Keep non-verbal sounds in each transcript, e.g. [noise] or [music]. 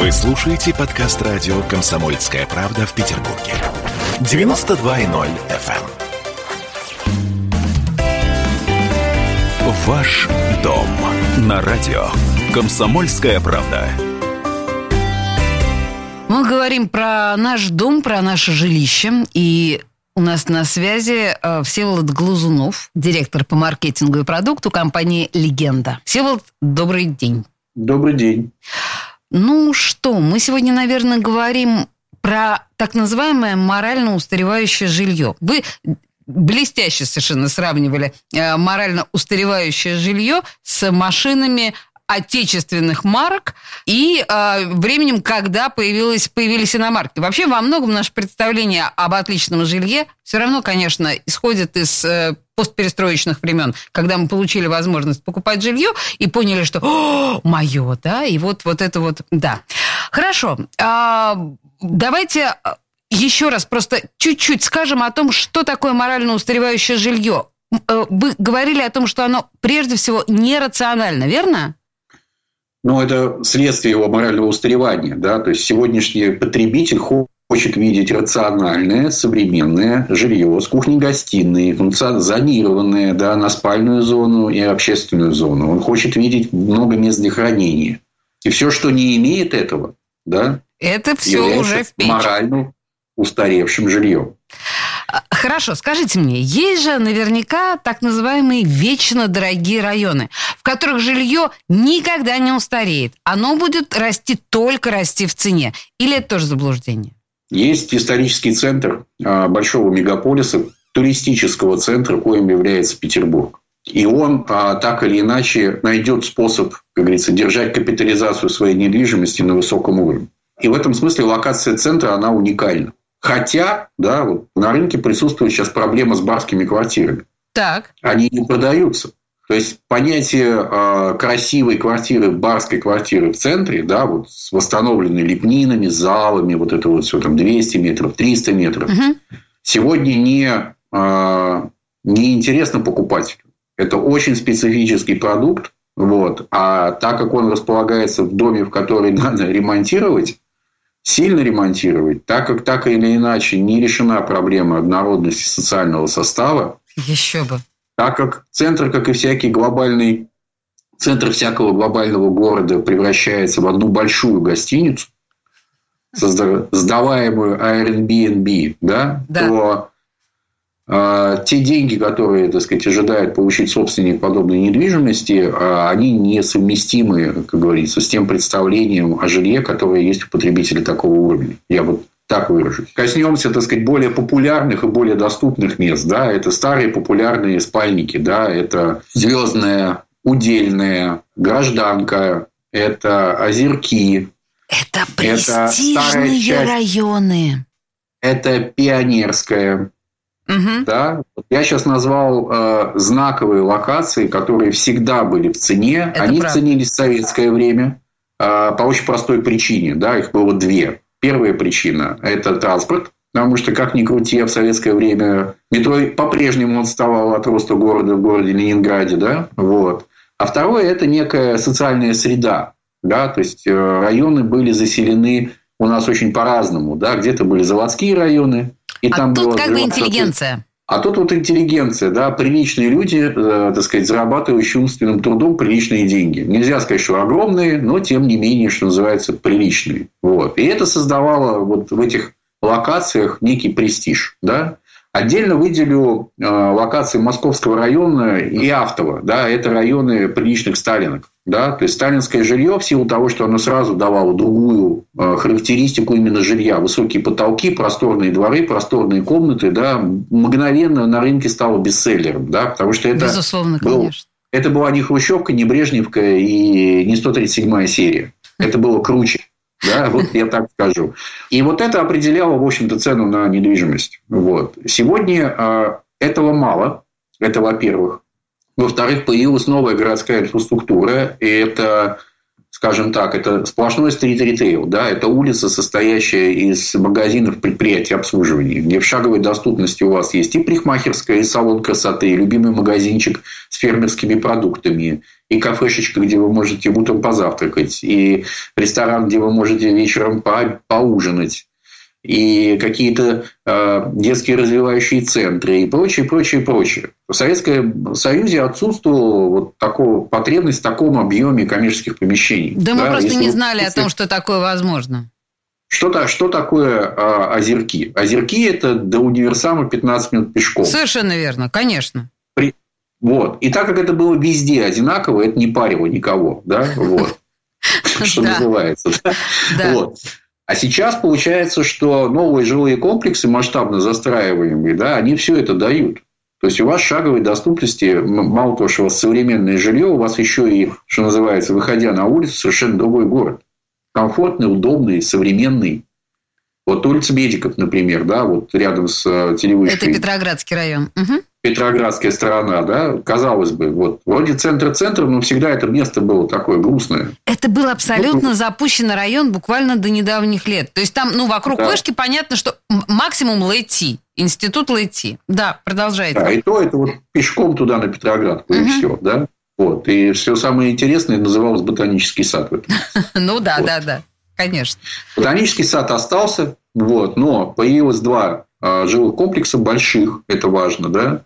Вы слушаете подкаст радио «Комсомольская правда» в Петербурге. 92.0 FM. эм. Ваш дом на радио «Комсомольская правда». Мы говорим про наш дом, про наше жилище. И у нас на связи э, Всеволод Глазунов, директор по маркетингу и продукту компании «Легенда». Всеволод, добрый день. Добрый день. Ну что, мы сегодня, наверное, говорим про так называемое морально устаревающее жилье. Вы блестяще совершенно сравнивали э, морально устаревающее жилье с машинами отечественных марок и э, временем, когда появилась, появились иномарки. Вообще, во многом наше представление об отличном жилье все равно, конечно, исходит из э, постперестроечных времен, когда мы получили возможность покупать жилье и поняли, что О, мое, да, и вот, вот это вот, да. Хорошо, а, давайте еще раз просто чуть-чуть скажем о том, что такое морально устаревающее жилье. Э, вы говорили о том, что оно прежде всего нерационально, верно? Ну, это следствие его морального устаревания. Да? То есть, сегодняшний потребитель хочет видеть рациональное, современное жилье с кухней-гостиной, функционированное да, на спальную зону и общественную зону. Он хочет видеть много мест для хранения. И все, что не имеет этого, да, это все уже в печь. морально устаревшим жильем. Хорошо, скажите мне, есть же наверняка так называемые вечно дорогие районы, в которых жилье никогда не устареет. Оно будет расти только расти в цене. Или это тоже заблуждение? Есть исторический центр а, большого мегаполиса, туристического центра, коим является Петербург. И он а, так или иначе найдет способ, как говорится, держать капитализацию своей недвижимости на высоком уровне. И в этом смысле локация центра, она уникальна. Хотя, да, вот на рынке присутствует сейчас проблема с барскими квартирами. Так. Они не продаются. То есть понятие э, красивой квартиры, барской квартиры в центре, да, вот с восстановленными лепнинами, залами, вот это вот все там 200 метров, 300 метров, угу. сегодня не, э, не интересно покупателю. Это очень специфический продукт, вот. А так как он располагается в доме, в который [laughs] надо ремонтировать, сильно ремонтировать, так как так или иначе не решена проблема однородности социального состава. Еще бы. Так как центр, как и всякий глобальный, центр всякого глобального города превращается в одну большую гостиницу, сдаваемую Airbnb, да, да. то а, те деньги, которые, так сказать, ожидает получить собственник подобной недвижимости, а, они несовместимы, как говорится, с тем представлением о жилье, которое есть у потребителей такого уровня. Я вот так выражусь. Коснемся, так сказать, более популярных и более доступных мест. Да? Это старые популярные спальники. Да? Это звездная, удельная, гражданка, это озерки. Это престижные это районы. Это пионерская. Угу. Да? Я сейчас назвал э, знаковые локации, которые всегда были в цене. Это Они правда. ценились в советское время э, по очень простой причине. Да? Их было две. Первая причина – это транспорт. Потому что, как ни крути, в советское время метро по-прежнему отставало от роста города в городе Ленинграде. Да? Вот. А второе – это некая социальная среда. Да? То есть, э, районы были заселены у нас очень по-разному. Да? Где-то были заводские районы, и а там тут было как бы интеллигенция. А тут вот интеллигенция, да, приличные люди, э, так сказать, зарабатывающие умственным трудом приличные деньги. Нельзя сказать, что огромные, но тем не менее, что называется, приличные. Вот. И это создавало вот в этих локациях некий престиж, да. Отдельно выделю э, локации Московского района и Автово. Да, это районы приличных сталинок. Да? То есть, сталинское жилье, в силу того, что оно сразу давало другую э, характеристику именно жилья, высокие потолки, просторные дворы, просторные комнаты, да, мгновенно на рынке стало бестселлером. Да? Потому что это, Безусловно, был, конечно. это была не Хрущевка, не Брежневка и не 137 серия. Это было круче. Да, вот я так скажу. И вот это определяло, в общем-то, цену на недвижимость. Вот. Сегодня э, этого мало. Это, во-первых. Во-вторых, появилась новая городская инфраструктура. И это скажем так, это сплошной стрит-ритейл, да, это улица, состоящая из магазинов, предприятий обслуживания, где в шаговой доступности у вас есть и парикмахерская, и салон красоты, и любимый магазинчик с фермерскими продуктами, и кафешечка, где вы можете утром позавтракать, и ресторан, где вы можете вечером по поужинать, и какие-то э, детские развивающие центры и прочее, прочее, прочее. В Советском Союзе отсутствовала вот такого потребность в таком объеме коммерческих помещений. Да, да мы просто не знали о том, что такое возможно. Что, что такое а, озерки? Озерки – это до универсама 15 минут пешком. Совершенно верно, конечно. При... Вот. И так как это было везде одинаково, это не парило никого. Да? Вот. [laughs] Что называется. Вот. А сейчас получается, что новые жилые комплексы, масштабно застраиваемые, да, они все это дают. То есть у вас шаговой доступности, мало того, что у вас современное жилье, у вас еще и, что называется, выходя на улицу, совершенно другой город. Комфортный, удобный, современный. Вот улица Медиков, например, да, вот рядом с э, телевышкой. Это Петроградский район. Угу. Петроградская сторона, да, казалось бы, вот вроде центр-центр, но всегда это место было такое грустное. Это был абсолютно ну, запущенный район буквально до недавних лет. То есть там, ну, вокруг да. вышки понятно, что максимум Лэйти, институт Лэйти. Да, продолжайте. Да, и то это вот пешком туда на Петроградку, угу. и все, да. Вот. И все самое интересное называлось ботанический сад. [laughs] Ну да, да, да, конечно. Ботанический сад остался, вот, но появилось два а, жилых комплекса больших, это важно, да,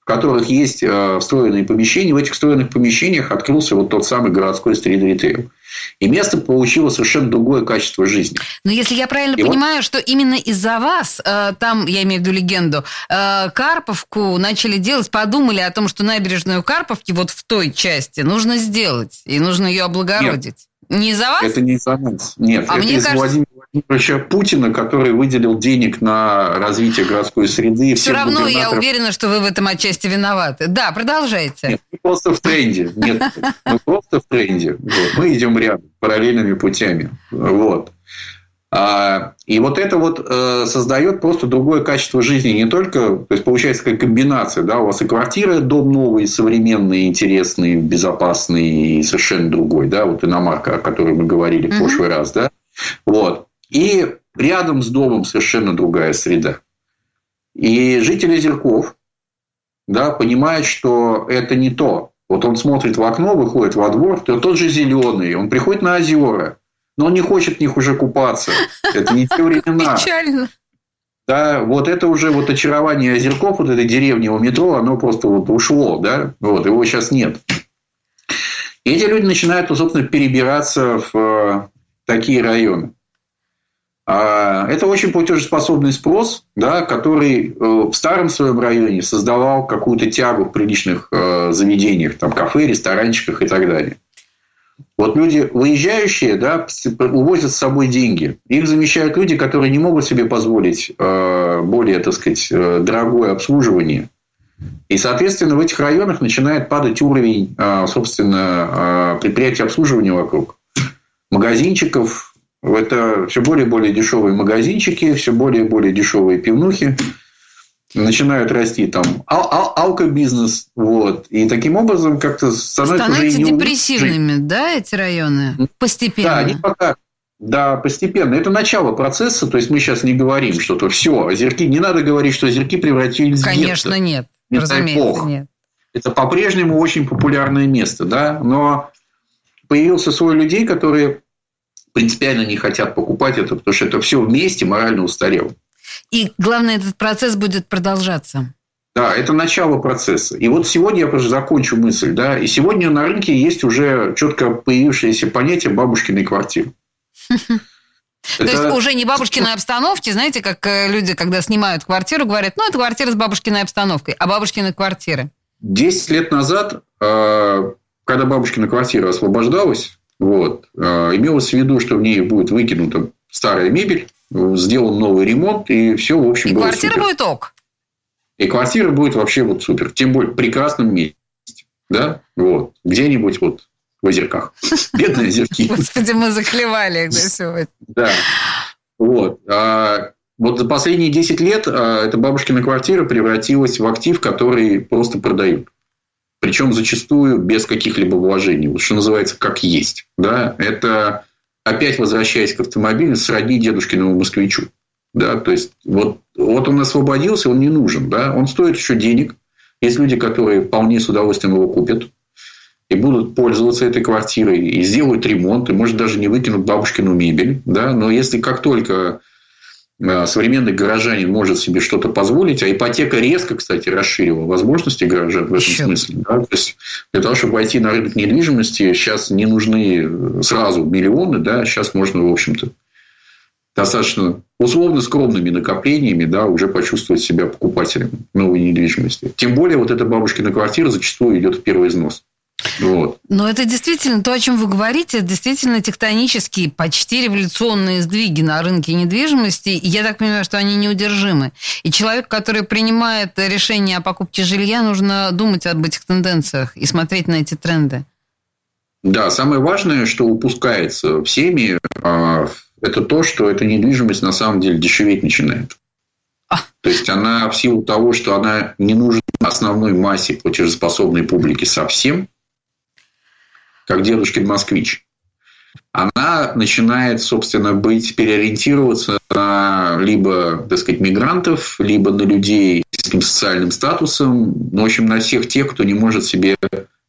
в которых есть а, встроенные помещения. В этих встроенных помещениях открылся вот тот самый городской стрит-ритейл. И место получило совершенно другое качество жизни. Но если я правильно и понимаю, вот... что именно из-за вас, э, там, я имею в виду легенду, Карповку начали делать, подумали о том, что набережную Карповки вот в той части нужно сделать, и нужно ее облагородить. Нет. Не из-за вас? Это не из-за нас. Нет, а это из кажется... Владимира Владимировича Путина, который выделил денег на развитие городской среды. Все равно я уверена, что вы в этом отчасти виноваты. Да, продолжайте. Нет, мы просто в тренде. Нет, мы просто в тренде. Мы идем рядом, параллельными путями. Вот. А, и вот это вот э, создает просто другое качество жизни. Не только, то есть получается как комбинация, да, у вас и квартира, дом новый, современный, интересный, безопасный и совершенно другой, да, вот иномарка, о которой мы говорили в прошлый раз, да, вот. И рядом с домом совершенно другая среда. И жители Озерков да, понимают, что это не то. Вот он смотрит в окно, выходит во двор, то тот же зеленый, он приходит на озера, но он не хочет в них уже купаться. Это не [laughs] те времена. Печально. Да, вот это уже вот очарование озерков, вот этой деревни у метро, оно просто вот ушло, да, вот его сейчас нет. И эти люди начинают, собственно, перебираться в э, такие районы. А, это очень платежеспособный спрос, да, который э, в старом своем районе создавал какую-то тягу в приличных э, заведениях, там, кафе, ресторанчиках и так далее. Вот люди, выезжающие, да, увозят с собой деньги. Их замещают люди, которые не могут себе позволить э, более, так сказать, дорогое обслуживание. И, соответственно, в этих районах начинает падать уровень, собственно, предприятий обслуживания вокруг. Магазинчиков, это все более и более дешевые магазинчики, все более и более дешевые пивнухи. Начинают расти там ал- ал- алкобизнес. Вот. И таким образом как-то становятся, становятся депрессивными, жить. да, эти районы? Постепенно. Да, они пока да, постепенно. Это начало процесса. То есть мы сейчас не говорим, что то все, озерки. Не надо говорить, что озерки превратились Конечно, в Конечно, нет. Не Разумеется, нет. Это по-прежнему очень популярное место, да. Но появился свой людей, которые принципиально не хотят покупать это, потому что это все вместе морально устарело. И главное, этот процесс будет продолжаться. Да, это начало процесса. И вот сегодня я просто закончу мысль. Да, и сегодня на рынке есть уже четко появившееся понятие бабушкиной квартиры. [laughs] То есть уже не бабушкиной обстановки, знаете, как э, люди, когда снимают квартиру, говорят, ну, это квартира с бабушкиной обстановкой, а бабушкины квартиры. Десять лет назад, э, когда бабушкина квартира освобождалась, вот. А, имелось в виду, что в ней будет выкинута старая мебель, сделан новый ремонт, и все, в общем, и квартира супер. будет ок. И квартира будет вообще вот супер. Тем более в прекрасном месте. Да? Вот. Где-нибудь вот в озерках. [laughs] Бедные озерки. Господи, мы заклевали их сегодня. Да. Вот. А вот за последние 10 лет а, эта бабушкина квартира превратилась в актив, который просто продают. причем зачастую без каких-либо вложений, вот что называется, как есть. Да? Это, опять возвращаясь к автомобилю, сродни дедушкиному москвичу. Да? То есть, вот, вот он освободился, он не нужен. Да? Он стоит еще денег. Есть люди, которые вполне с удовольствием его купят и будут пользоваться этой квартирой, и сделают ремонт, и, может, даже не выкинут бабушкину мебель. Да? Но если как только современный горожанин может себе что-то позволить, а ипотека резко, кстати, расширила возможности горожан в этом Еще. смысле. Да? То есть, для того, чтобы войти на рынок недвижимости, сейчас не нужны сразу миллионы, да, сейчас можно, в общем-то, достаточно условно скромными накоплениями да, уже почувствовать себя покупателем новой недвижимости. Тем более, вот эта бабушкина квартира зачастую идет в первый износ. Вот. Но это действительно то, о чем вы говорите, действительно тектонические, почти революционные сдвиги на рынке недвижимости. И я так понимаю, что они неудержимы. И человек, который принимает решение о покупке жилья, нужно думать об этих тенденциях и смотреть на эти тренды. Да, самое важное, что упускается всеми, а, это то, что эта недвижимость на самом деле дешеветь начинает. А. То есть она в силу того, что она не нужна основной массе платежеспособной публики совсем, как дедушкин москвич, она начинает, собственно, быть, переориентироваться на либо, так сказать, мигрантов, либо на людей с таким социальным статусом, ну, в общем, на всех тех, кто не может себе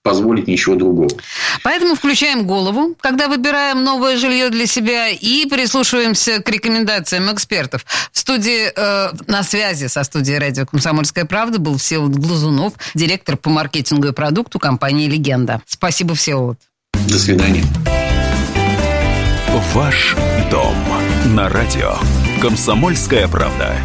позволить ничего другого. Поэтому включаем голову, когда выбираем новое жилье для себя и прислушиваемся к рекомендациям экспертов. В студии, э, на связи со студией радио «Комсомольская правда» был Всеволод Глазунов, директор по маркетингу и продукту компании «Легенда». Спасибо, Всеволод. До свидания. Ваш дом на радио «Комсомольская правда».